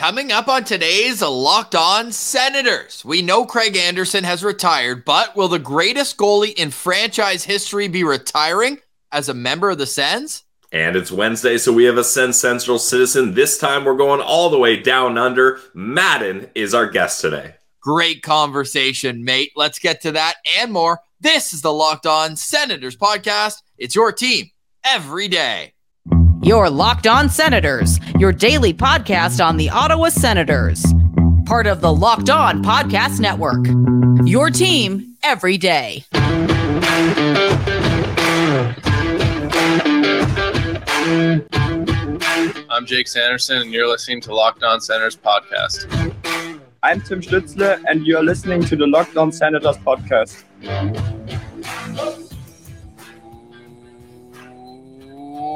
Coming up on today's Locked On Senators, we know Craig Anderson has retired, but will the greatest goalie in franchise history be retiring as a member of the Sens? And it's Wednesday, so we have a Sens Central citizen. This time we're going all the way down under. Madden is our guest today. Great conversation, mate. Let's get to that and more. This is the Locked On Senators podcast. It's your team every day. Your Locked On Senators, your daily podcast on the Ottawa Senators. Part of the Locked On Podcast Network. Your team every day. I'm Jake Sanderson, and you're listening to Locked On Senators podcast. I'm Tim Stützle, and you're listening to the Locked On Senators podcast.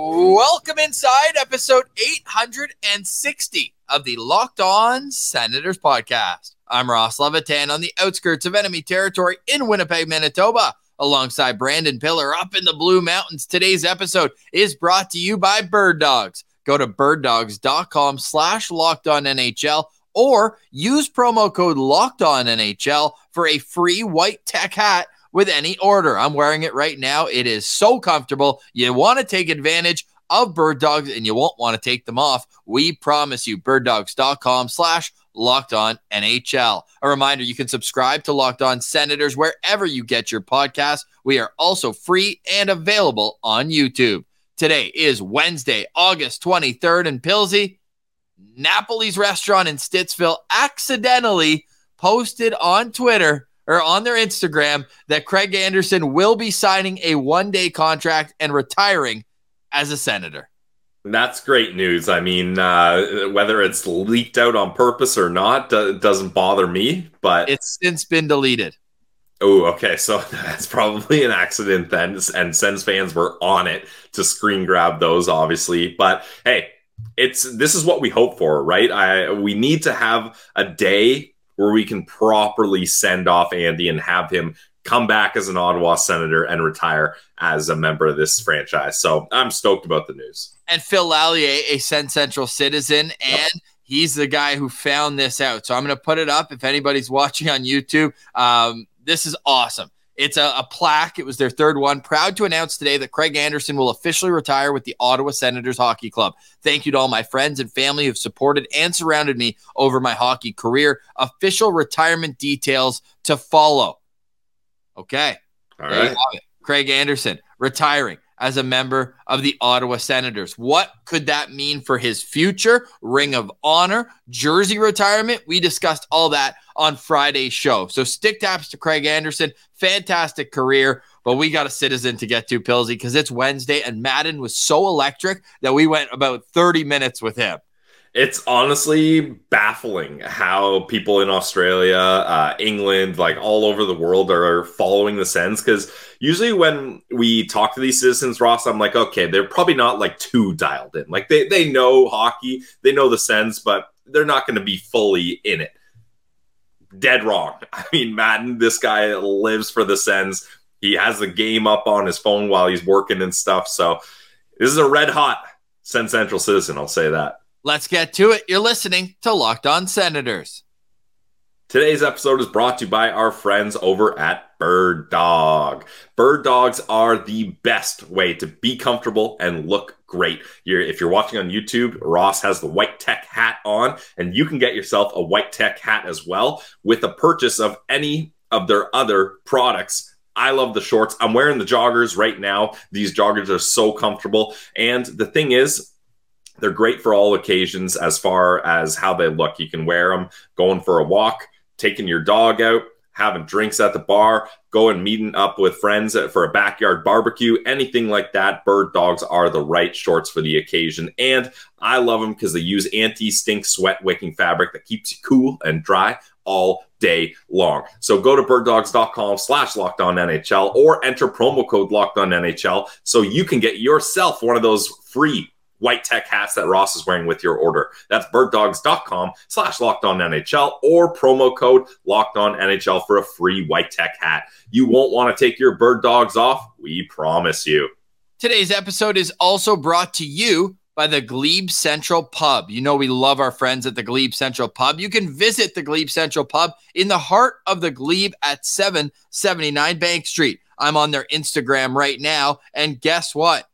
Welcome inside episode 860 of the Locked On Senators podcast. I'm Ross Levitan on the outskirts of enemy territory in Winnipeg, Manitoba, alongside Brandon Piller up in the Blue Mountains. Today's episode is brought to you by Bird Dogs. Go to birddogs.com slash locked on NHL or use promo code locked on NHL for a free white tech hat with any order. I'm wearing it right now. It is so comfortable. You want to take advantage of bird dogs and you won't want to take them off. We promise you birddogs.com slash locked on NHL. A reminder, you can subscribe to Locked On Senators wherever you get your podcasts. We are also free and available on YouTube. Today is Wednesday, August 23rd in Pilsy. Napoli's restaurant in Stittsville accidentally posted on Twitter or on their Instagram that Craig Anderson will be signing a one day contract and retiring as a senator. That's great news. I mean, uh, whether it's leaked out on purpose or not uh, doesn't bother me, but it's since been deleted. Oh, okay. So that's probably an accident then. And Sens fans were on it to screen grab those, obviously. But hey, it's this is what we hope for, right? I we need to have a day where we can properly send off Andy and have him come back as an Ottawa Senator and retire as a member of this franchise. So I'm stoked about the news. And Phil Lallier, a SensCentral citizen, and yep. he's the guy who found this out. So I'm going to put it up if anybody's watching on YouTube. Um, this is awesome. It's a, a, plaque. It was their third one. Proud to announce today that Craig Anderson will officially retire with the Ottawa Senators Hockey Club. Thank you to all my friends and family who've supported and surrounded me over my hockey career. Official retirement details to follow. Okay. All right. Craig Anderson retiring as a member of the Ottawa Senators. What could that mean for his future? Ring of Honor, jersey retirement. We discussed all that on Friday's show. So stick taps to Craig Anderson. Fantastic career. But we got a citizen to get to, Pilsy, because it's Wednesday and Madden was so electric that we went about 30 minutes with him. It's honestly baffling how people in Australia, uh, England, like all over the world are following the Sens. Because usually when we talk to these citizens, Ross, I'm like, okay, they're probably not like too dialed in. Like they, they know hockey, they know the Sens, but they're not going to be fully in it. Dead wrong. I mean, Madden, this guy lives for the Sens. He has the game up on his phone while he's working and stuff. So this is a red hot SensCentral citizen. I'll say that. Let's get to it. You're listening to Locked On Senators. Today's episode is brought to you by our friends over at Bird Dog. Bird Dogs are the best way to be comfortable and look great. You're, if you're watching on YouTube, Ross has the white tech hat on, and you can get yourself a white tech hat as well with a purchase of any of their other products. I love the shorts. I'm wearing the joggers right now. These joggers are so comfortable. And the thing is, they're great for all occasions as far as how they look. You can wear them going for a walk, taking your dog out, having drinks at the bar, going meeting up with friends for a backyard barbecue, anything like that. Bird dogs are the right shorts for the occasion. And I love them because they use anti stink sweat wicking fabric that keeps you cool and dry all day long. So go to birddogs.com slash locked on NHL or enter promo code locked on NHL so you can get yourself one of those free white tech hats that Ross is wearing with your order. That's birddogs.com slash locked on NHL or promo code locked on NHL for a free white tech hat. You won't want to take your bird dogs off. We promise you. Today's episode is also brought to you by the Glebe Central Pub. You know, we love our friends at the Glebe Central Pub. You can visit the Glebe Central Pub in the heart of the Glebe at 779 Bank Street. I'm on their Instagram right now. And guess what?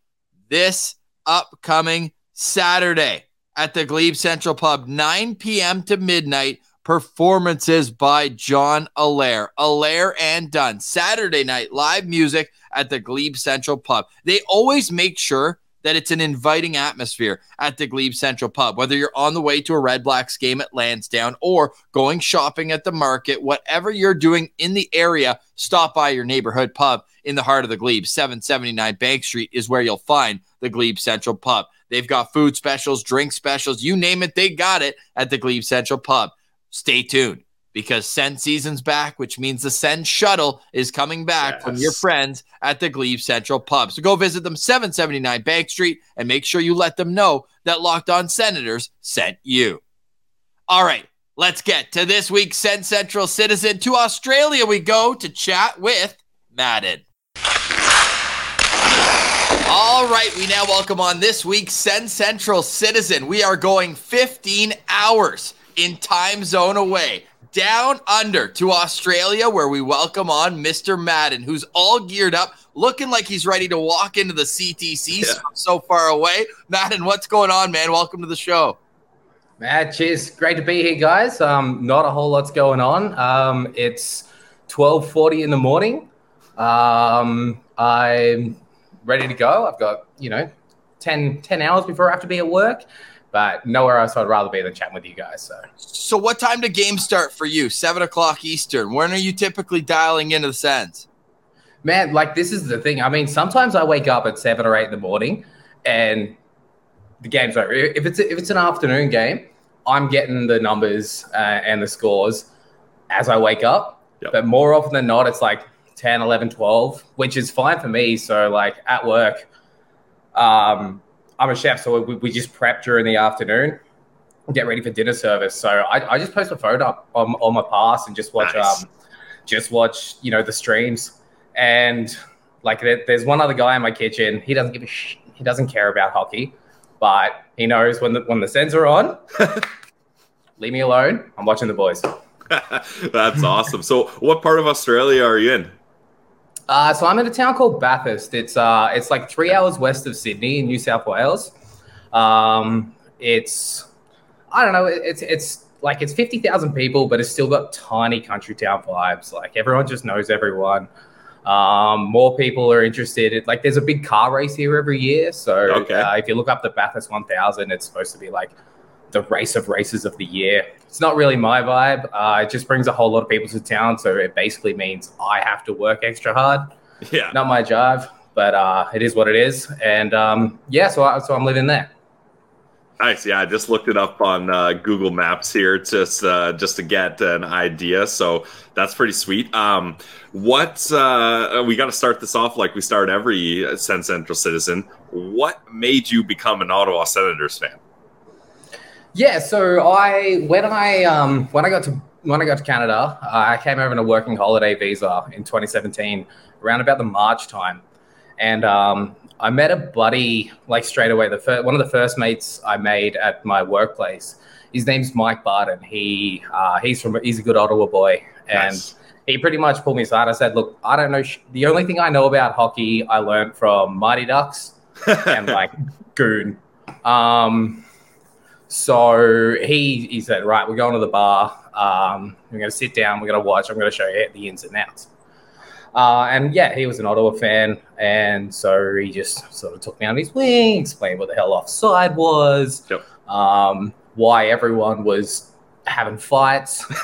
This upcoming Saturday at the Glebe Central Pub, 9 p.m. to midnight, performances by John Allaire. Allaire and Dunn. Saturday night, live music at the Glebe Central Pub. They always make sure that it's an inviting atmosphere at the Glebe Central Pub. Whether you're on the way to a Red Blacks game at Lansdowne or going shopping at the market, whatever you're doing in the area, stop by your neighborhood pub in the heart of the Glebe. 779 Bank Street is where you'll find the Glebe Central Pub. They've got food specials, drink specials, you name it, they got it at the Glebe Central Pub. Stay tuned because Sens season's back, which means the Sens shuttle is coming back yes. from your friends at the Glebe Central Pub. So go visit them 779 Bank Street and make sure you let them know that Locked On Senators sent you. All right, let's get to this week's SensCentral Citizen. To Australia we go to chat with Madden. All right, we now welcome on this week's SensCentral Citizen. We are going 15 hours in time zone away down under to Australia, where we welcome on Mr. Madden, who's all geared up, looking like he's ready to walk into the CTC yeah. so far away. Madden, what's going on, man? Welcome to the show. Man, cheers. Great to be here, guys. Um, not a whole lot's going on. Um, it's 12.40 in the morning. Um, I'm ready to go. I've got, you know, 10, 10 hours before I have to be at work. But nowhere else I'd rather be than chatting with you guys. So, so what time do games start for you? Seven o'clock Eastern. When are you typically dialing into the Sens? Man, like this is the thing. I mean, sometimes I wake up at seven or eight in the morning, and the game's over. If it's if it's an afternoon game, I'm getting the numbers uh, and the scores as I wake up. Yep. But more often than not, it's like 10, 11, 12, which is fine for me. So like at work, um, I'm a chef, so we, we just prep during the afternoon, get ready for dinner service. So I, I just post a photo up on, on my pass and just watch nice. um just watch you know the streams and like there's one other guy in my kitchen. He doesn't give a sh- he doesn't care about hockey, but he knows when the when the Sens are on. leave me alone. I'm watching the boys. That's awesome. So, what part of Australia are you in? Uh, so I'm in a town called Bathurst. It's uh, it's like three hours west of Sydney in New South Wales. Um, it's I don't know. It's it's like it's fifty thousand people, but it's still got tiny country town vibes. Like everyone just knows everyone. Um, more people are interested. In, like there's a big car race here every year. So okay. uh, if you look up the Bathurst 1000, it's supposed to be like the race of races of the year. It's not really my vibe. Uh, it just brings a whole lot of people to town, so it basically means I have to work extra hard. Yeah, not my job, but uh, it is what it is. And um, yeah, so I, so I'm living there. Nice. Yeah, I just looked it up on uh, Google Maps here just uh, just to get an idea. So that's pretty sweet. Um, what uh, we got to start this off like we start every SensCentral citizen. What made you become an Ottawa Senators fan? Yeah, so I when I um when I got to when I got to Canada, uh, I came over on a working holiday visa in 2017, around about the March time, and um, I met a buddy like straight away. The first, one of the first mates I made at my workplace. His name's Mike Barton. He uh, he's from he's a good Ottawa boy, and nice. he pretty much pulled me aside. I said, "Look, I don't know. Sh- the only thing I know about hockey I learned from Mighty Ducks and like Goon." Um, so he he said, right, we're going to the bar. Um, we're going to sit down. We're going to watch. I'm going to show you the ins and outs. Uh, and yeah, he was an Ottawa fan, and so he just sort of took me on his wing, explained what the hell offside was, yep. um, why everyone was having fights.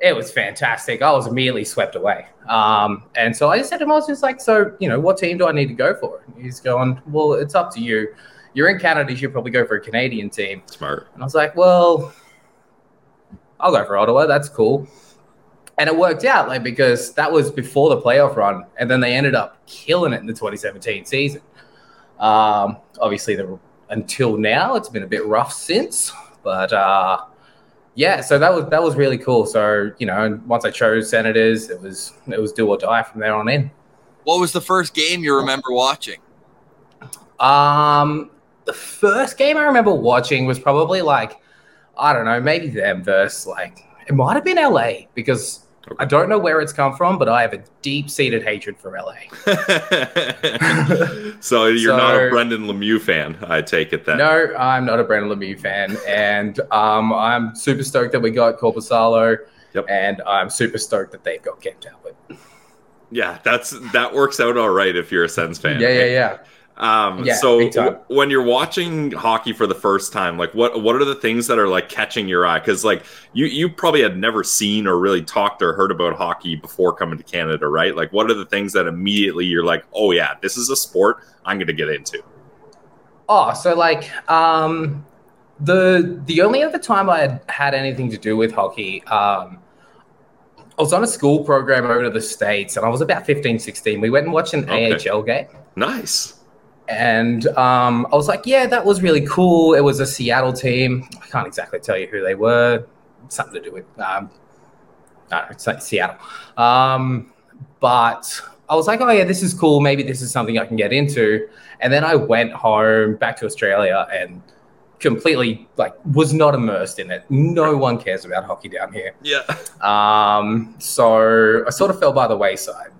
it was fantastic. I was immediately swept away. Um, and so I just said to him, I was just like, so, you know, what team do I need to go for? And he's going, well, it's up to you you're in Canada, you should probably go for a Canadian team. Smart. And I was like, well, I'll go for Ottawa. That's cool. And it worked out like because that was before the playoff run, and then they ended up killing it in the 2017 season. Um, obviously, the, until now, it's been a bit rough since, but uh, yeah, so that was that was really cool. So you know, once I chose Senators, it was it was do or die from there on in. What was the first game you remember watching? Um, the first game I remember watching was probably like, I don't know, maybe them versus like it might have been LA because I don't know where it's come from, but I have a deep seated hatred for LA. so you're not a Brendan Lemieux fan, I take it then. No, I'm not a Brendan Lemieux fan, and um, I'm super stoked that we got Korpisalo, Yep. and I'm super stoked that they've got Kent Talbot. Yeah, that's that works out all right if you're a Sens fan. Yeah, yeah, yeah. Um, Yeah, so w- when you're watching hockey for the first time, like what what are the things that are like catching your eye? Because like you you probably had never seen or really talked or heard about hockey before coming to Canada, right? Like what are the things that immediately you're like, oh yeah, this is a sport I'm going to get into. Oh, so like um, the the only other time I had had anything to do with hockey, um, I was on a school program over to the states, and I was about 15, 16. We went and watched an Okay. AHL game. Nice. And um, I was like, yeah, that was really cool. It was a Seattle team. I can't exactly tell you who they were. Something to do with, um, I it's like Seattle. Um, but I was like, oh, yeah, this is cool. Maybe this is something I can get into. And then I went home back to Australia and completely like was not immersed in it. No one cares about hockey down here. Yeah. Um, so I sort of fell by the wayside.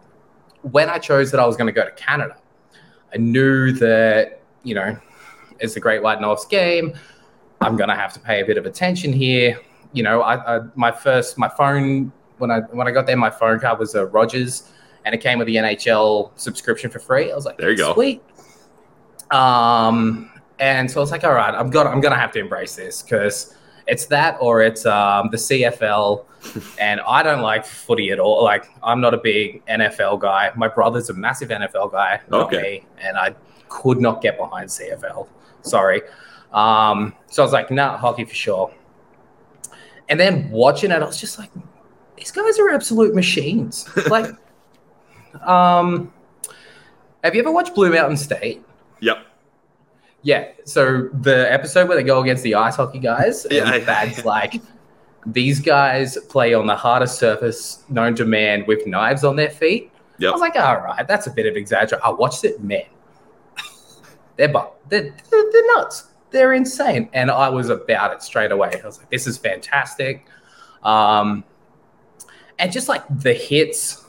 When I chose that I was going to go to Canada, I knew that, you know, it's the Great White North's game. I'm going to have to pay a bit of attention here. You know, I, I my first, my phone, when I when I got there, my phone card was a Rogers and it came with the NHL subscription for free. I was like, There you go. Sweet. Um, and so I was like, all right, I'm gonna I'm gonna have to embrace this because it's that or it's um, the CFL, and I don't like footy at all. Like I'm not a big NFL guy. My brother's a massive NFL guy, not Okay. me, and I could not get behind CFL. Sorry. Um, so I was like, nah, hockey for sure. And then watching it, I was just like, these guys are absolute machines. Like, um, have you ever watched Blue Mountain State? Yep. Yeah. So the episode where they go against the ice hockey guys, and Yeah, I- Thad's like, these guys play on the hardest surface known to man with knives on their feet. Yep. I was like, all right, that's a bit of exaggeration. I watched it, man. They're, bu- they're, they're, they're nuts. They're insane. And I was about it straight away. I was like, this is fantastic. Um, and just like the hits,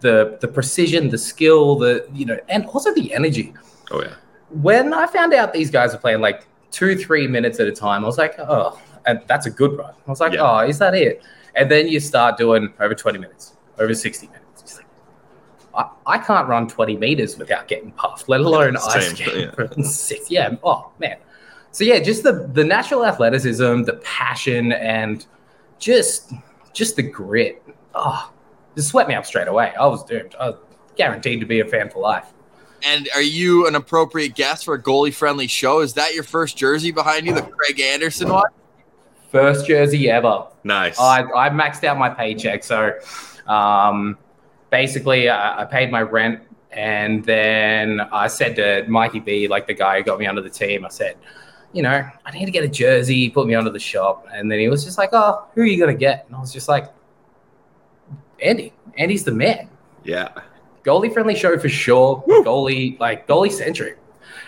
the the precision, the skill, the you know, and also the energy Oh yeah. When I found out these guys are playing like two, three minutes at a time, I was like, oh, and that's a good run. I was like, Yeah. oh, is that it? And then you start doing over 20 minutes, over 60 minutes. Like, I, I can't run 20 meters without getting puffed, let alone ice skating yeah. for six. Yeah. Oh, man. So, yeah, just the, the natural athleticism, the passion, and just just the grit. Oh, just swept me up straight away. I was doomed. I was guaranteed to be a fan for life. And are you an appropriate guest for a goalie friendly show? Is that your first jersey behind you, the Craig Anderson one? First jersey ever. Nice. I, I maxed out my paycheck. So um, basically, I, I paid my rent. And then I said to Mikey B, like the guy who got me under the team, I said, you know, I need to get a jersey. He put me onto the shop. And then he was just like, oh, who are you going to get? And I was just like, Andy. Andy's the man. yeah. Goalie friendly show for sure. Goalie, like goalie centric.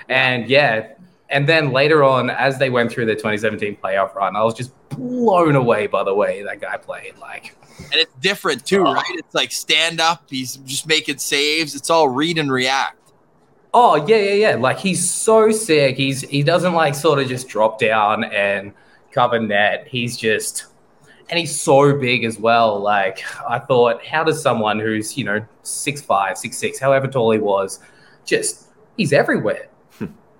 And yeah. And then later on, as they went through the 2017 playoff run, I was just blown away by the way that guy played. Like, And it's different too, Oh. right? It's like stand up, he's just making saves. It's all read and react. Oh yeah, yeah, yeah. Like he's so sick. He's he doesn't like sort of just drop down and cover net. He's just and he's so big as well. Like I thought, how does someone who's, you know, six five, six six, however tall he was, just he's everywhere.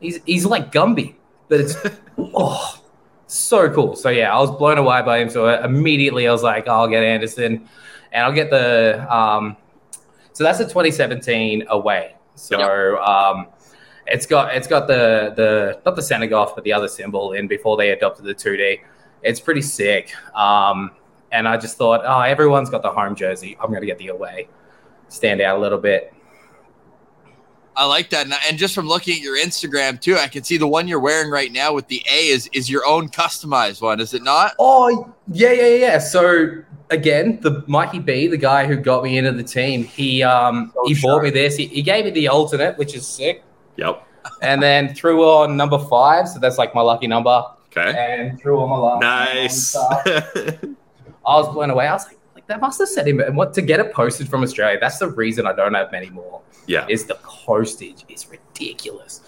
he's he's like Gumby. But it's oh so cool. So yeah, I was blown away by him. So immediately I was like, oh, I'll get Anderson and I'll get the um so that's the 2017 away. So um, it's got it's got the the not the Senagoth but the other symbol in before they adopted the 2D. It's pretty sick. Um, and I just thought, oh, everyone's got the home jersey. I'm going to get the away. Stand out a little bit. I like that. And- And just from looking at your Instagram too, I can see the one you're wearing right now with the A is is your own customized one, is it not? Oh yeah, yeah, yeah. So again, the Mikey B, the guy who got me into the team, he um So he sharp. bought me this. He, he gave me the alternate, which is sick. Yep. and then threw on number five, so that's like my lucky number, Okay. and threw him a last. Nice. I was blown away. I was like, like that must have set him. And what to get it posted from Australia? That's the reason I don't have many more. yeah. Is the postage is ridiculous.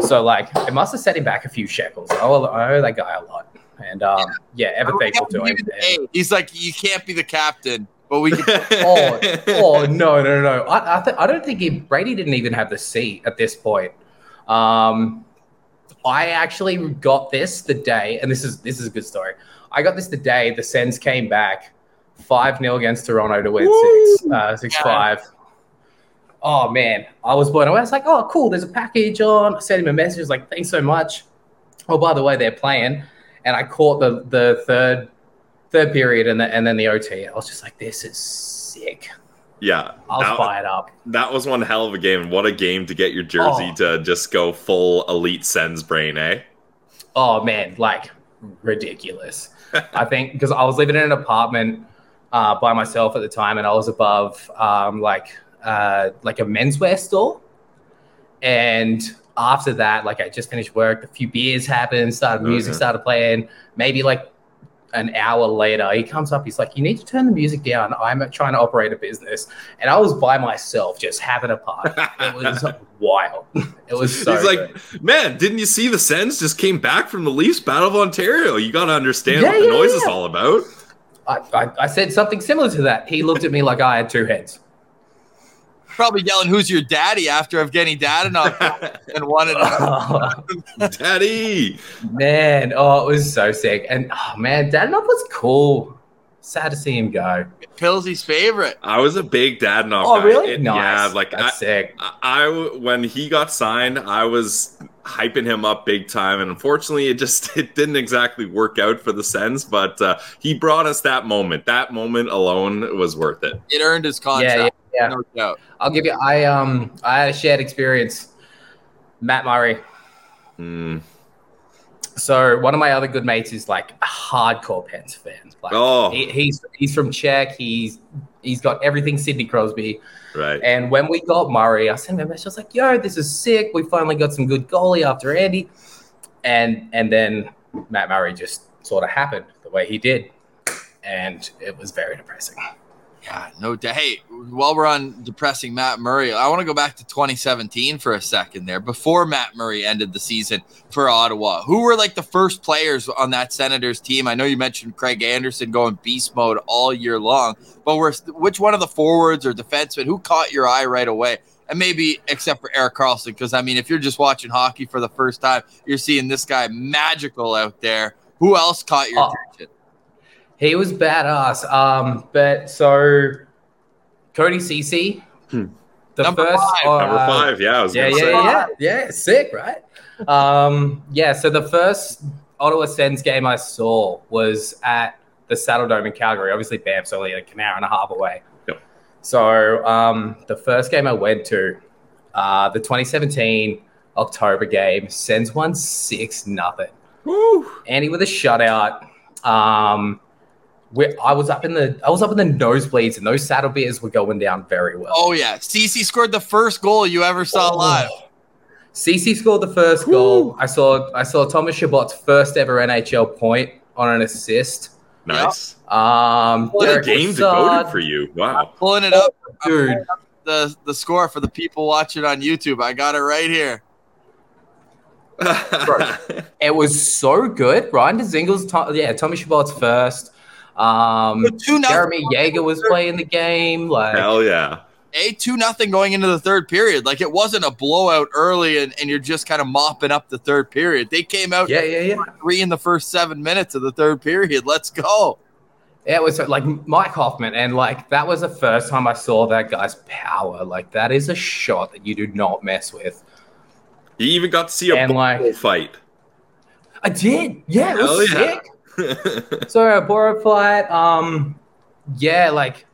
So like, it must have set him back a few shekels. I owe, I owe that guy a lot, and um, yeah, ever thankful to him. And- He's like, you can't be the captain, but we can. oh, oh no, no, no! I I, th- I don't think he, Brady didn't even have the seat at this point. Um, I actually got this the day, and this is this is a good story. I got this the day the Sens came back five 0 against Toronto to win six uh, six five. Oh man, I was blown away. I was like, oh cool, there's a package on. I sent him a message like, thanks so much. Oh, by the way, they're playing, and I caught the the third third period and, the, and then the OT. I was just like, this is sick. Yeah. I'll That- buy it up. That was one hell of a game. What a game to get your jersey Oh. to just go full elite sends brain, eh? Oh man, like ridiculous. I think because I was living in an apartment uh, by myself at the time, and I was above um, like uh, like a menswear store. And after that, like I just finished work, a few beers happened, started music Okay. started playing. Maybe like an hour later, he comes up. He's like, "You need to turn the music down. I'm trying to operate a business." And I was by myself, just having a party. It was wild. It was so. He's like, good. man, didn't you see the Sens just came back from the Leafs Battle of Ontario? You got to understand Yeah, what the yeah, noise is all about. I, I, I said something similar to that. He looked at me like I had two heads. Probably yelling, "Who's your daddy?" After Evgeny Dadonov and one wanted Daddy. man, oh, it was so sick. And oh, man, Dadonov was cool. Sad to see him go. Pilsy's favorite. I was a big Dadonov Oh, guy. really? It- nice. Yeah, like I, sick. I, I- when he got signed, I was hyping him up big time, and unfortunately, it just it didn't exactly work out for the Sens. But uh, he brought us that moment. That moment alone was worth it. It earned his Yeah, yeah, yeah. No doubt. I'll give you. I um, I had a shared experience. Matt Murray. Mm. So one of my other good mates is like a hardcore Pens fan. Like, Oh, he, he's he's from Czech. He's he's got everything Sidney Crosby. right. And when we got Murray, I sent him a message. I was like, "Yo, this is sick. We finally got some good goalie after Andy." And and then Matt Murray just sort of happened the way he did, and it was very depressing. Yeah, no doubt. Hey, while we're on depressing Matt Murray, I want to go back to 2017 for a second there. Before Matt Murray ended the season for Ottawa, who were like the first players on that Senators team? I know you mentioned Craig Anderson going beast mode all year long, but were, which one of the forwards or defensemen who caught your eye right away? And maybe except for Erik Karlsson, because I mean, if you're just watching hockey for the first time, you're seeing this guy magical out there. Who else caught your Oh. attention? He was badass. Um, but so Cody Ceci. Hmm. the Number first five. uh, Number five. Yeah, I was Yeah, yeah, say. yeah, yeah. Sick, right? Um, yeah. So the first Ottawa Sens game I saw was at the Saddle Dome in Calgary. Obviously, Banff's only like an hour and a half away. Yep. So um, the first game I went to, uh, the 2017 October game, Sens won six nothing. Woo. Andy with a shutout. Um, we I was up in the I was up in the nosebleeds, and those saddle beers were going down very well. Oh yeah, Ceci scored the first goal you ever saw Oh. live. Ceci scored the first goal. I saw I saw Thomas Chabot's first ever NHL point on an assist. Nice. Um, What a Derek game devoted for you. Wow. Pulling it up, dude. the the score for the people watching on YouTube. I got it right here. It was so good. Ryan Dzingel's, to- yeah, Tommy Chabot's first. Um, The two nothing, Jaromir Jagr was playing the game. Like, Hell yeah. a two nothing going into the third period. Like it wasn't a blowout early, and, and you're just kind of mopping up the third period. They came out yeah, yeah, yeah. three in the first seven minutes of the third period. Let's go. It was like Mike Hoffman, and like that was the first time I saw that guy's power. Like that is a shot that you do not mess with. You even got to see a And, like- fight. I did, yeah, it Hell was yeah. So a Boro fight, um, yeah, like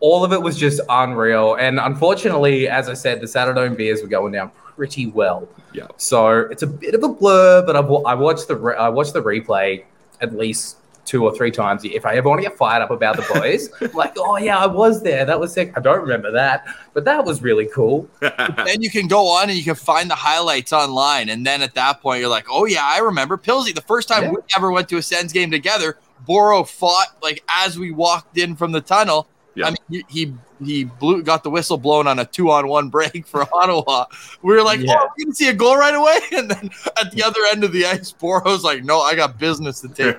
all of it was just unreal. And unfortunately, as I said, the Saturday beers were going down pretty well. Yeah. So it's a bit of a blur, but I've, I watched the re- I watched the replay at least two or three times. If I ever want to get fired up about the boys, I'm like, oh yeah, I was there. That was sick. I don't remember that, but that was really cool. then you can go on and you can find the highlights online. And then at that point, you're like, oh, yeah, I remember Pilsy. The first time Yeah. we ever went to a Sens game together, Boro fought like as we walked in from the tunnel. Yeah. I mean, he, he he blew got the whistle blown on a two on one break for Ottawa. We were like, Yeah. oh, we can see a goal right away. And then at the other end of the ice, Boro's like, no, I got business to take.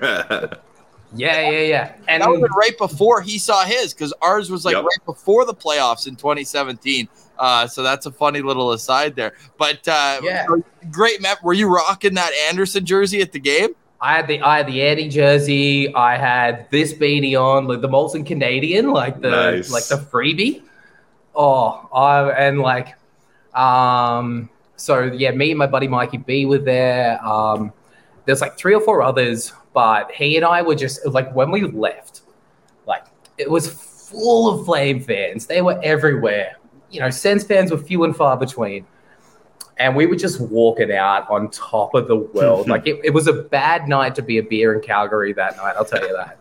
Yeah, yeah, yeah. And that was right before he saw his because ours was like Yep. right before the playoffs in 2017. Uh, so that's a funny little aside there. But uh, Yeah. great map. Were you rocking that Anderson jersey at the game? I had the I had the Eddie jersey. I had this beanie on, like the Molson Canadian, like the Nice. like the freebie. Oh, I and like, um, so yeah, me and my buddy Mikey B were there. Um, there's like three or four others, but he and I were just like when we left, like it was full of Flame fans. They were everywhere. You know, Sens fans were few and far between and we were just walking out on top of the world. like it, it was a bad night to be a beer in Calgary that night. I'll tell you that.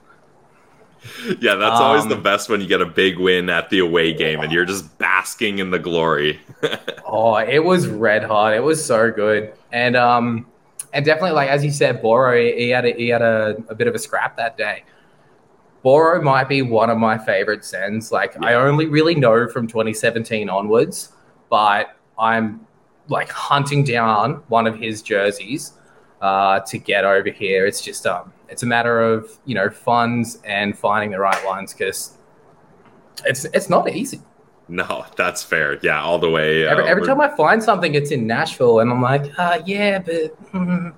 yeah, that's always the Um, best when you get a big win at the away game and you're just basking in the glory. Oh, it was red hot. It was so good, and um, and definitely like as you said, Boro he had a, he had a, a bit of a scrap that day. Boro might be one of my favorite sends. Like I only really know from 2017 onwards, but I'm like hunting down one of his jerseys uh, to get over here. It's just um, it's a matter of you know funds and finding the right ones because it's it's not easy. No, that's fair. Yeah, all the way. uh, Every, every time I find something, it's in Nashville, and I'm like, uh, yeah, but mm,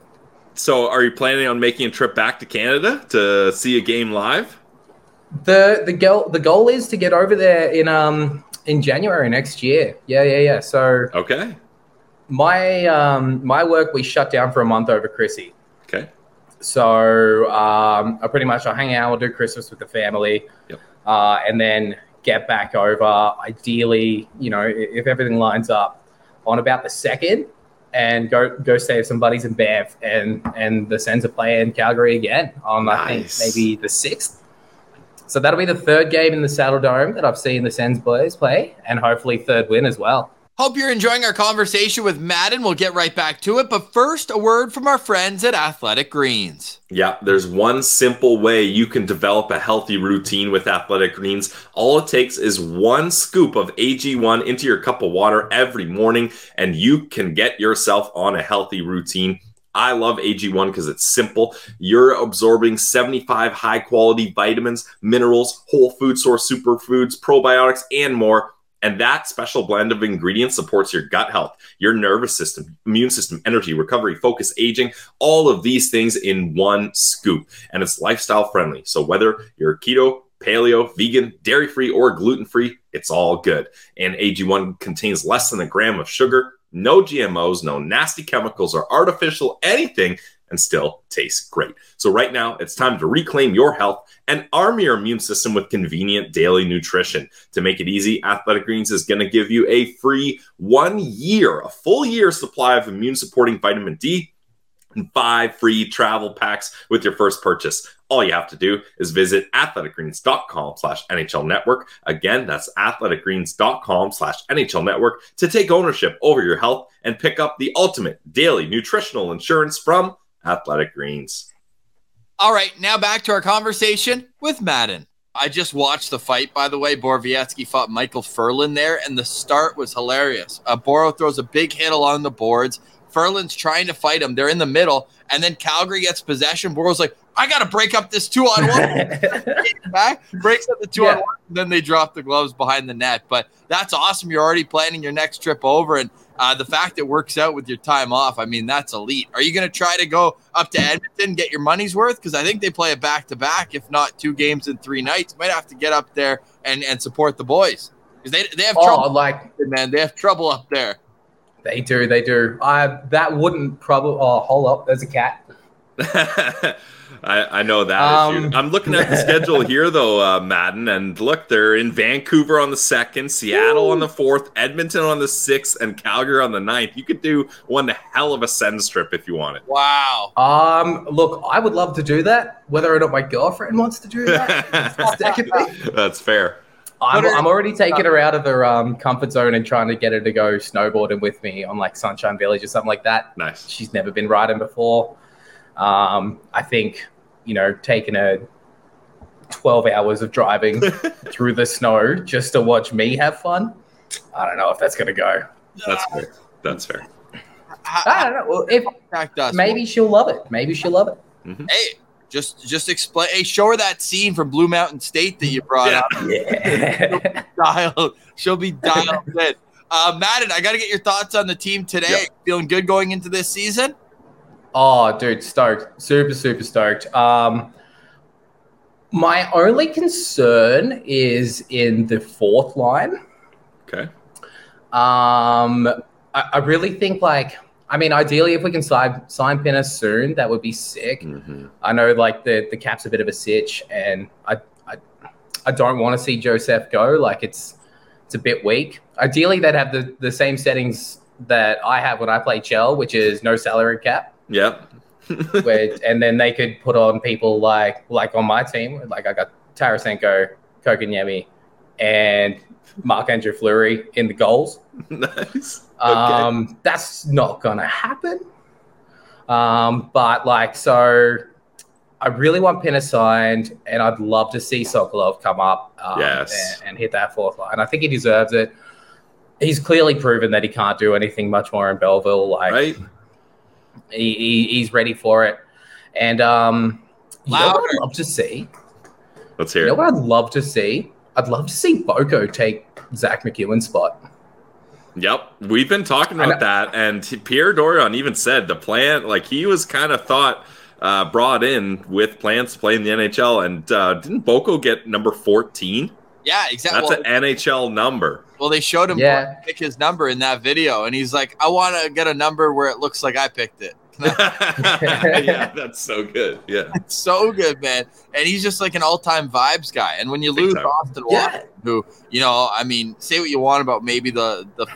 So, are you planning on making a trip back to Canada to see a game live? the the goal the goal is to get over there in um in January next year. Yeah, yeah, yeah. So Okay. my um my work we shut down for a month over Chrissy. Okay. So um, I pretty much I'll hang out, I'll do Christmas with the family, Yep. uh, and then get back over. Ideally, you know, if everything lines up, on about the second, and go go with some buddies in Banff, and and the Sens are playing Calgary again on I think maybe the sixth. So that'll be the third game in the Saddle Dome that I've seen the Sens boys play, and hopefully third win as well. Hope you're enjoying our conversation with Madden. We'll get right back to it. But first, a word from our friends at Athletic Greens. Yeah, there's one simple way you can develop a healthy routine with Athletic Greens. All it takes is one scoop of AG1 into your cup of water every morning, and you can get yourself on a healthy routine. I love AG1 because it's simple. You're absorbing 75 high quality vitamins, minerals, whole food source superfoods, probiotics, and more. And that special blend of ingredients supports your gut health, your nervous system, immune system, energy, recovery, focus, aging, all of these things in one scoop. And it's lifestyle friendly. So whether you're keto, paleo, vegan, dairy free, or gluten free, it's all good. And AG1 contains less than a gram of sugar, no GMOs, no nasty chemicals or artificial anything, and still tastes great. So right now, it's time to reclaim your health and arm your immune system with convenient daily nutrition. To make it easy, Athletic Greens is going to give you a free one year, a full year supply of immune supporting vitamin D and five free travel packs with your first purchase. All you have to do is visit athleticgreens.com slash NHL network. Again, that's athleticgreens.com slash NHL network to take ownership over your health and pick up the ultimate daily nutritional insurance from Athletic Greens. All right, now back to our conversation with Madden. I just watched the fight, by the way. Borowiecki fought Michael Furlan there, and the start was hilarious. Uh, Boro throws a big hit along the boards. Furlan's trying to fight him. They're in the middle, and then Calgary gets possession. Boro's like, I got to break up this two on one. back, breaks up the two-on-one. and then they drop the gloves behind the net. But that's awesome. You're already planning your next trip over, and uh, the fact it works out with your time off, I mean, that's elite. Are you going to try to go up to Edmonton, get your money's worth? Because I think they play a back to back, if not two games in three nights. Might have to get up there and, and support the boys because they, they have oh, trouble, like man. They have trouble up there. They do, they do. I that wouldn't probably. Oh, hold up, there's a cat. I, I know that. Um, issue. I'm looking at the schedule here, though, uh, Madden, and look, they're in Vancouver on the second, Seattle on the fourth, Edmonton on the sixth, and Calgary on the ninth. You could do one hell of a send strip if you want Wow. Um, look, I would love to do that. Whether or not my girlfriend wants to do that, that's the second thing. it. That's fair. I'm, I'm already taking her out of her um, comfort zone and trying to get her to go snowboarding with me on like Sunshine Village or something like that. Nice. She's never been riding before. Um, I think, you know, taking a 12 hours of driving through the snow just to watch me have fun. I don't know if that's going to go. That's fair. That's fair. I don't know. Well, if maybe she'll love it. Maybe she'll love it. Hey, just just explain. Hey, show her that scene from Blue Mountain State that you brought Yeah. up. Yeah. Dialed. She'll be dialed in. Uh, Madden, I got to get your thoughts on the team today. Yeah. Feeling good going into this season? Oh, dude, stoked. Super, super stoked. Um, my only concern is in the fourth line. Okay. Um, I, I really think like, I mean, ideally, if we can sign sign Pinner soon, that would be sick. Mhm. I know like the the cap's a bit of a sitch, and I I, I don't want to see Joseph go. Like it's it's a bit weak. Ideally, they'd have the the same settings that I have when I play Chell, which is no salary cap Yep. where, and then they could put on people like like on my team, like I got Tarasenko, Kotkaniemi, and Marc-Andre Fleury in the goals. nice. Um, that's not gonna happen. Um, but like so, I really want Pinner signed, and I'd love to see Sokolov come up um, Yes. and, and hit that fourth line. I think he deserves it. He's clearly proven that he can't do anything much more in Belleville. Like Right. He, he, he's ready for it. And um, you know what I'd love to see? Let's You hear know it. what I'd love to see? I'd love to see Boko take Zach McEwen's spot. Yep, we've been talking about that, and Pierre Dorion even said the plan, like he was kind of thought uh, brought in with plans to play in the NHL, and uh, didn't Boko get number fourteen? Yeah, exactly. That's Well, an NHL number. well, they showed him Yeah. pick his number in that video, and he's like, "I want to get a number where it looks like I picked it." yeah, that's so good. Yeah, It's so good, man. And he's just like an all-time vibes guy. And when you Big lose time. Austin Yeah. Watson, who you know, I mean, say what you want about maybe the the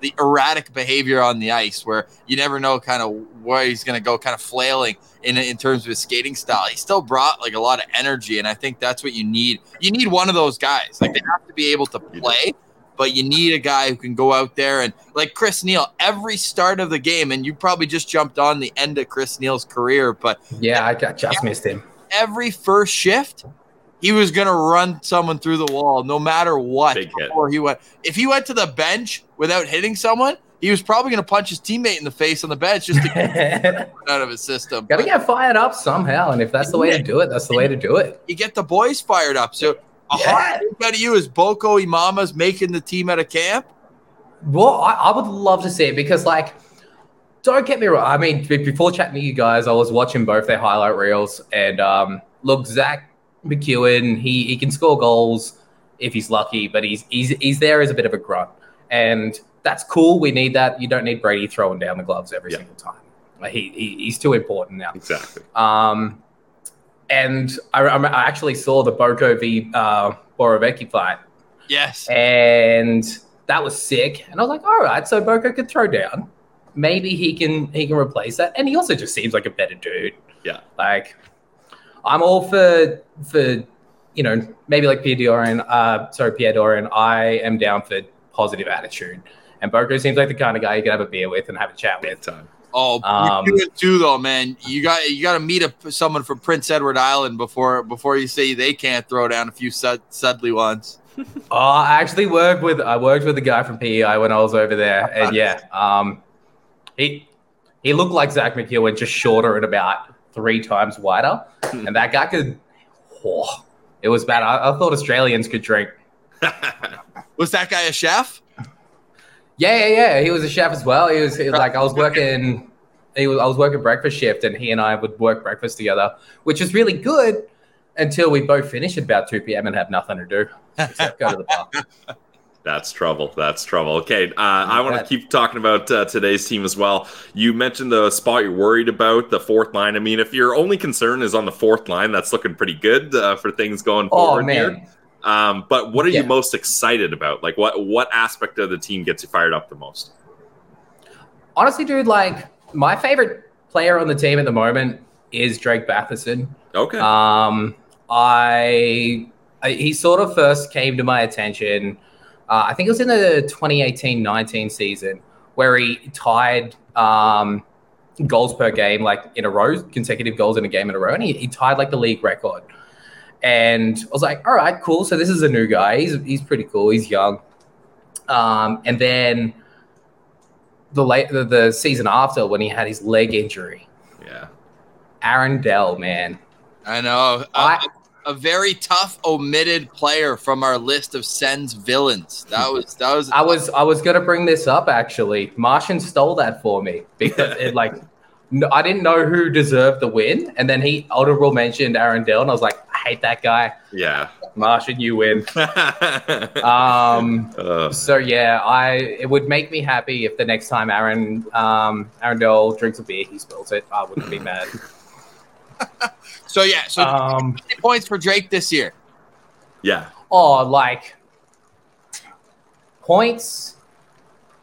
the erratic behavior on the ice, where you never know kind of where he's going to go, kind of flailing in in terms of his skating style. He still brought like a lot of energy, and I think that's what you need. You need one of those guys. Like they have to be able to play. But you need a guy who can go out there and like Chris Neil, every start of the game, and you probably just jumped on the end of Chris Neil's career, but Yeah, I got- just missed him. every first shift, he was gonna run someone through the wall, no matter what. Big hit. Before he went, if he went to the bench without hitting someone, he was probably gonna punch his teammate in the face on the bench just to get it out of his system. Got to get fired up somehow, and if that's the way to do it, that's the way to do it. you get the boys fired up. So a Yeah. hard look out of you is Boko Imama's making the team out of camp. Well, I, I would love to see it because, like, don't get me wrong. I mean, before chatting to you guys, I was watching both their highlight reels, and um, look, Zach McEwen, he he can score goals if he's lucky, but he's he's he's there as a bit of a grunt, and that's cool. We need that. You don't need Brady throwing down the gloves every Yeah. single time. Like, he, he he's too important now. exactly. Um, and I, I I actually saw the Boko v uh, Borowiecki fight, Yes. and that was sick. And I was like, all right, so Boko could throw down. Maybe he can he can replace that. And he also just seems like a better dude. Yeah. Like I'm all for for you know, maybe like Pierre Dorion, uh sorry, Pierre Dorion, I am down for positive attitude. And Boko seems like the kind of guy you can have a beer with and have a chat with. time. Oh, Um, you do it too, though, man. You got you got to meet a, someone from Prince Edward Island before before you say they can't throw down a few sud, Sudley ones. Oh, I actually worked with I worked with a guy from PEI when I was over there, and yeah, um, he he looked like Zach McEwen, just shorter and about three times wider, hmm. and that guy could. Oh, it was bad. I, I thought Australians could drink. Was that guy a chef? Yeah, yeah, yeah. He was a chef as well. He was, he was like I was working. He was I was working breakfast shift, and he and I would work breakfast together, which was really good until we both finish at about two p.m. and have nothing to do except go to the bar. That's trouble. That's trouble. Okay, uh, I want to keep talking about uh, today's team as well. You mentioned the spot you're worried about, the fourth line. I mean, if your only concern is on the fourth line, that's looking pretty good uh, for things going Oh forward here. man, Um, but what are you most excited about? Like, what what aspect of the team gets you fired up the most? honestly, dude, like my favorite player on the team at the moment is Drake Batherson. Okay, Um, I, I he sort of first came to my attention. Uh, I think it was in the 2018-19 season where he tied um, goals per game like in a row, consecutive goals in a game in a row, and he, he tied like the league record. And I was like, all right, cool. So this is a new guy. He's he's pretty cool. He's young. Um, and then the late the, the season after when he had his leg injury, yeah, Aaron Dell, man. I know. I- a very tough omitted player from our list of Sens villains. That was that was. I was I was gonna bring this up actually. Martian stole that for me because it like no, I didn't know who deserved the win, and then he honorable mentioned Aaron Dell, and I was like, I hate that guy. yeah. Martian, you win. Um, Uh, so yeah, I it would make me happy if the next time Aaron um, Aaron Dell drinks a beer, he spills it. I wouldn't be mad. so yeah. So Um, points for Drake this year. yeah, oh, like points.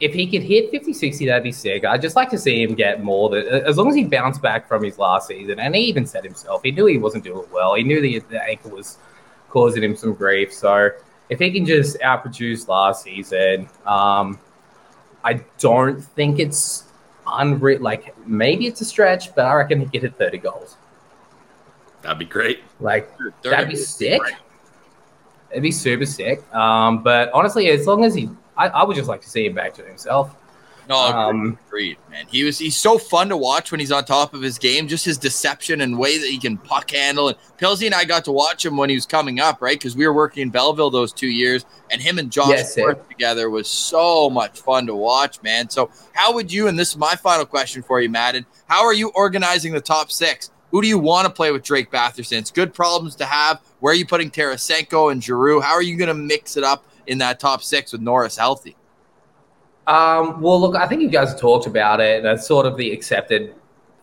If he could hit 50 60, that'd be sick. I'd just like to see him get more. Than, as long as he bounced back from his last season. And he even said himself, he knew he wasn't doing well. He knew the, the ankle was causing him some grief. So if he can just outproduce last season, um, I don't think it's unreal. Like maybe it's a stretch, but I reckon he could hit 30 goals. That'd be great. Like They're That'd be sick. It'd be super sick. Um, but honestly, as long as he, I, I would just like to see him back to himself. No, Um, agreed, man. He was he's so fun to watch when he's on top of his game. Just his deception and way that he can puck handle. And Pilsy and I got to watch him when he was coming up, right? Because we were working in Belleville those two years, and him and Josh Yes, sir. Together was so much fun to watch, man. So, how would you? And this is my final question for you, Madden. How are you organizing the top six? Who do you want to play with Drake Batherson? It's good problems to have. Where are you putting Tarasenko and Giroux? How are you going to mix it up in that top six with Norris healthy? Um, well, look, I think you guys talked about it. That's sort of the accepted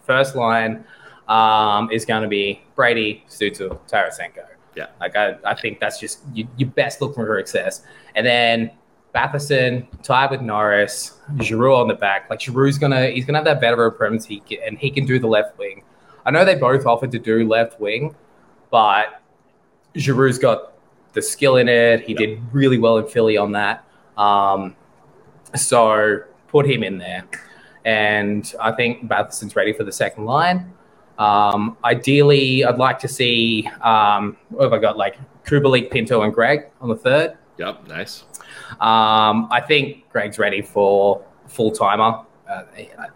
first line um, is going to be Brady, Sutu, Tarasenko. Yeah. Like, I, I think that's just you, your best look for her success. And then Batherson tied with Norris, Giroux on the back. Like, Giroux's going to, he's going to have that better he can, and he can do the left wing. I know they both offered to do left wing, but Giroux's got the skill in it. He Yeah. did really well in Philly on that. Um, so put him in there. And I think Batherson's ready for the second line. Um, ideally, I'd like to see um, what have I got? Like Kubalik, Pinto, and Greig on the third. Yep, nice. Um, I think Greig's ready for full timer. Uh,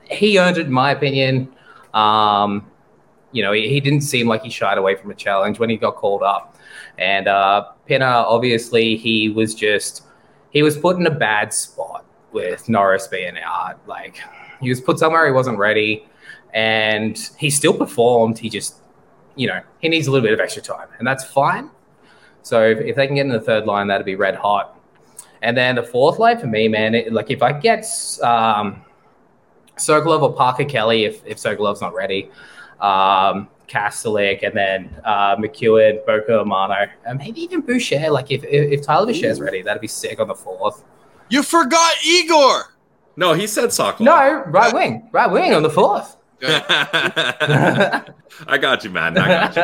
he earned it, in my opinion. Um, you know, he, he didn't seem like he shied away from a challenge when he got called up. And uh, Pinto, obviously, he was just he was put in a bad spot with Norris being out. Like he was put somewhere he wasn't ready, and he still performed. He just, you know, he needs a little bit of extra time, and that's fine. So if, if they can get in the third line, that'd be red hot. And then the fourth line for me, man, it, like if I get um, Sokolov or Parker Kelly, if if Sokolov's not ready, um, Kastelic, and then uh, MacEwen, Boko Imama, and maybe even Boucher. Like if if, if Tyler Boucher's ready, that'd be sick on the fourth. You forgot Egor. No, he said Sokol. No, right wing, right wing on the fourth. I got you, man. I got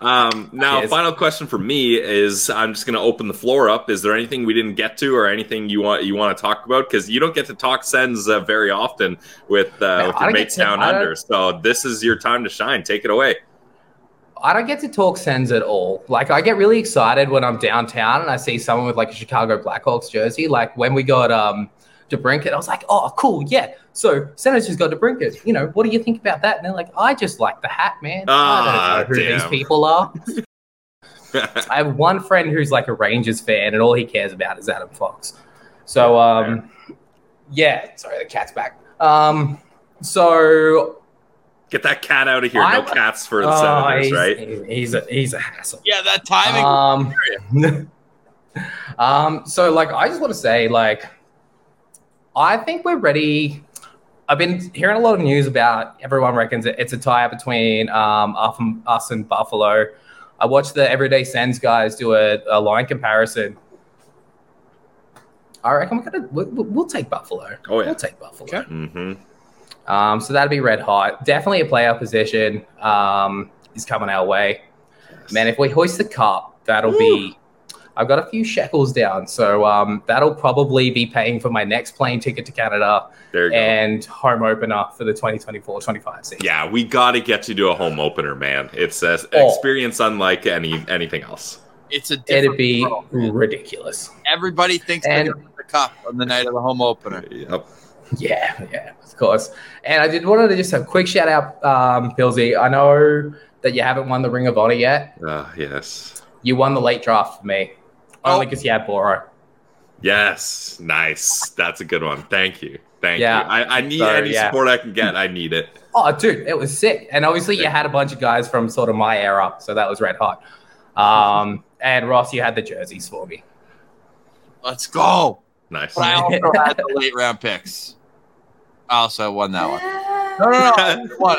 you. Um, now, Yes. final question for me is: I'm just going to open the floor up. Is there anything we didn't get to, or anything you want you want to talk about? Because you don't get to talk Sens uh, very often with uh, with your mates to- down under. So this is your time to shine. Take it away. I don't get to talk Sens at all. Like I get really excited when I'm downtown and I see someone with like a Chicago Blackhawks jersey. Like when we got um DeBrincat, I was like, oh, cool, yeah. So Senators just got DeBrincat. You know, what do you think about that? And they're like, I just like the hat, man. Ah, I don't know who these people are. I have one friend who's like a Rangers fan, and all he cares about is Adam Fox. So, um, yeah. Sorry, the cat's back. Um, so Get that cat out of here. No I'm- cats for the oh, Senators, he's, right? He's a he's a hassle. Yeah, that timing. Um, Um, so like I just want to say, like, I think we're ready. I've been hearing a lot of news about everyone reckons it- it's a tie between um, us and- us and Buffalo. I watched the Everyday Sens guys do a, a line comparison. I reckon we're gonna we'll, we'll take Buffalo. Oh, yeah. we'll take Buffalo. Okay. hmm Um, so that'd be red hot. Definitely a playoff position um, is coming our way. Man, if we hoist the cup, that'll be. I've got a few shekels down, so um, that'll probably be paying for my next plane ticket to Canada There you go. and home opener for the 2024-25 season. Yeah, we got to get you to a home opener, man. It's an Oh. experience unlike any anything else. It's a different It'd be world. ridiculous. Everybody thinks And- they're going to win the cup on the night of the home opener. Yep. Yeah, yeah, of course. And I did wanted to just have a quick shout out, um, Pilsy. I know that you haven't won the Ring of Honor yet. Uh, yes. You won the late draft for me, only Oh. because you had Boro. Yes. Nice. That's a good one. Thank you. Thank Yeah. you. I, I need So, any yeah. support I can get. I need it. Oh, dude, it was sick. And obviously, you had a bunch of guys from sort of my era, so that was red hot. Um, and Ross, you had the jerseys for me. Let's go. Nice. But I also had the late round picks. I also won that one. No, no, no. I won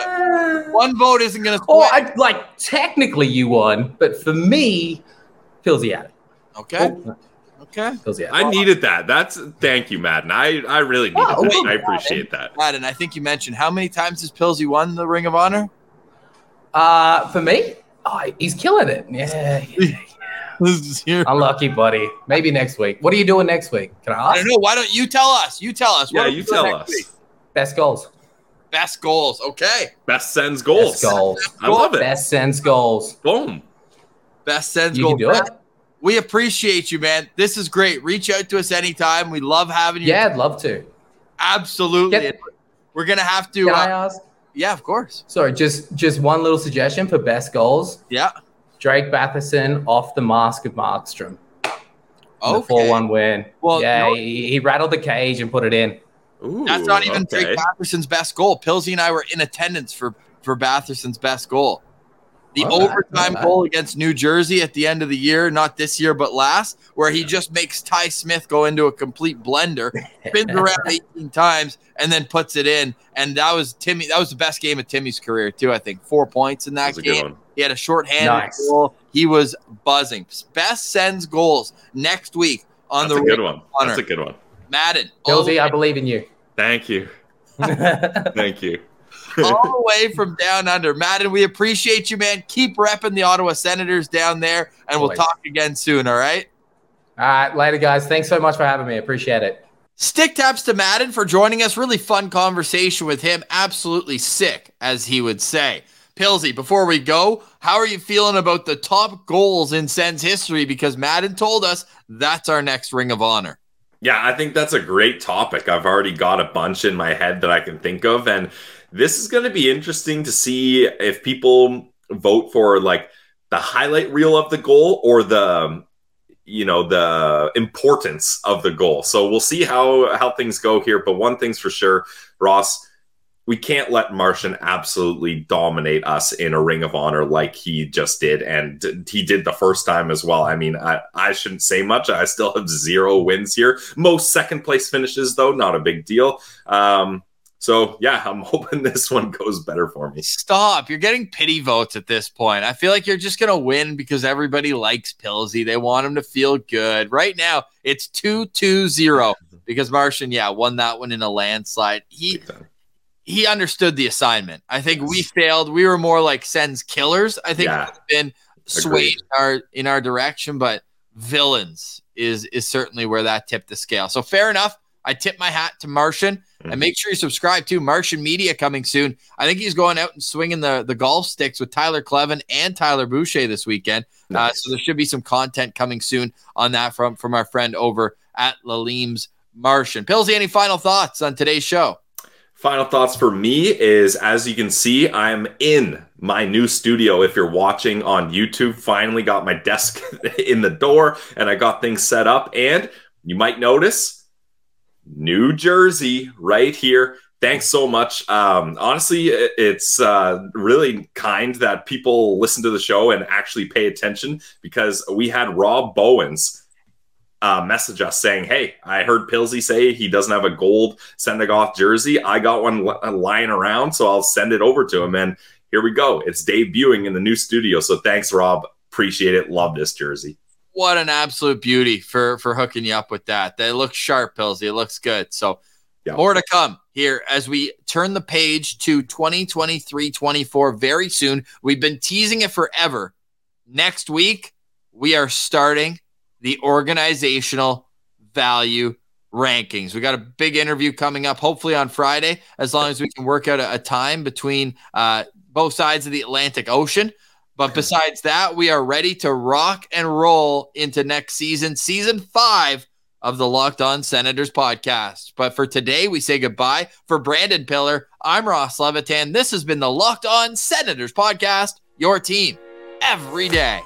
it. One vote isn't going to Oh. I, like technically you won, but for me, Pilsy had it. Okay. Oh, Okay. Pilsy had it. I needed that. That's thank you, Madden. I, I really needed Oh, that. well, I appreciate that. Madden, I think you mentioned how many times has Pilsy won the Ring of Honor? Uh, for me, oh, he's killing it. Yeah, yeah. Zero. unlucky, buddy. Maybe next week. What are you doing next week? Can I I don't know. Why don't you tell us? You tell us. What Yeah, you tell us. week? Best goals. Best goals. Okay. Best Sens goals. Best goals. I love it. Best Sens goals. Boom. Best Sens You goals. can do it. Matt, We appreciate you, man. This is great. Reach out to us anytime. We love having you. Yeah, I'd love to. absolutely. Get- We're gonna have to. Can I Uh, ask? yeah, of course. Sorry, just just one little suggestion for best goals. Yeah. Drake Batherson off the mask of Markstrom. Okay. The 4 1 win. Well, yeah, no- he, he rattled the cage and put it in. Ooh, That's not even okay. Drake Batherson's best goal. Pilsy and I were in attendance for for Batherson's best goal. The All right, overtime all right. goal against New Jersey at the end of the year, not this year but last, where he just makes Ty Smith go into a complete blender, spins around 18 times, and then puts it in. And that was Timmy. That was the best game of Timmy's career too. I think four points in that That's a good game. He had a shorthanded Nice. goal. He was buzzing. Best Sens goals next week on That's the a good one. Honor. That's a good one. Madden. all the Pilsy, I believe in you. Thank you. Thank you. All the way from down under. Madden, we appreciate you, man. Keep repping the Ottawa Senators down there, and we'll Always. talk again soon, all right? All right, later, guys. Thanks so much for having me. Appreciate it. Stick taps to Madden for joining us. Really fun conversation with him. Absolutely sick, as he would say. Pilsy, before we go, how are you feeling about the top goals in Sens history? Because Madden told us that's our next Ring of Honor. Yeah, I think that's a great topic. I've already got a bunch in my head that I can think of. And this is going to be interesting to see if people vote for like the highlight reel of the goal or the you know the importance of the goal. So we'll see how how things go here but one thing's for sure ross we can't let martian absolutely dominate us in a ring of honor like he just did and he did the first time as well. I mean i, I shouldn't say much. I still have zero wins here. Most second place finishes though not a big deal. Um so yeah i'm hoping this one goes better for me Stop. You're getting pity votes at this point. I feel like you're just going to win because everybody likes Pilsy. They want him to feel good. Right now, it's 2 2 0 because Martian, yeah, won that one in a landslide. He he understood the assignment. I think we failed. We were more like Sens killers. I think Yeah. been swayed in our in our direction, but villains is is certainly where that tipped the scale. So fair enough. I tip my hat to Martian. And make sure you subscribe to Martian Media coming soon. I think he's going out and swinging the, the golf sticks with Tyler Kleven and Tyler Boucher this weekend. Uh, so there should be some content coming soon on that from, from our friend over at Lalim's Martian. Pilsy, any final thoughts on today's show? Final thoughts for me is as you can see, I'm in my new studio. If you're watching on YouTube, finally got my desk in the door and I got things set up. And you might notice New Jersey right here. Thanks so much. Um, honestly, it's uh, really kind that people listen to the show and actually pay attention because we had Rob Bowens uh, message us saying, "Hey, I heard Pilsy say he doesn't have a gold send off jersey. I got one li- lying around, so I'll send it over to him." And here we go. It's debuting in the new studio. So thanks, Rob. Appreciate it. Love this jersey. What an absolute beauty for for hooking you up with that. That looks sharp, Pilsy. It looks good. So Yeah. more to come here as we turn the page to 2023-24 very soon. We've been teasing it forever. Next week, we are starting the organizational value rankings. We got a big interview coming up, hopefully on Friday, as long as we can work out a, a time between uh, both sides of the Atlantic Ocean. But besides that, we are ready to rock and roll into next season, season five of the Locked On Senators podcast. But for today, we say goodbye. For Brandon Piller, I'm Ross Levitan. This has been the Locked On Senators podcast, your team every day.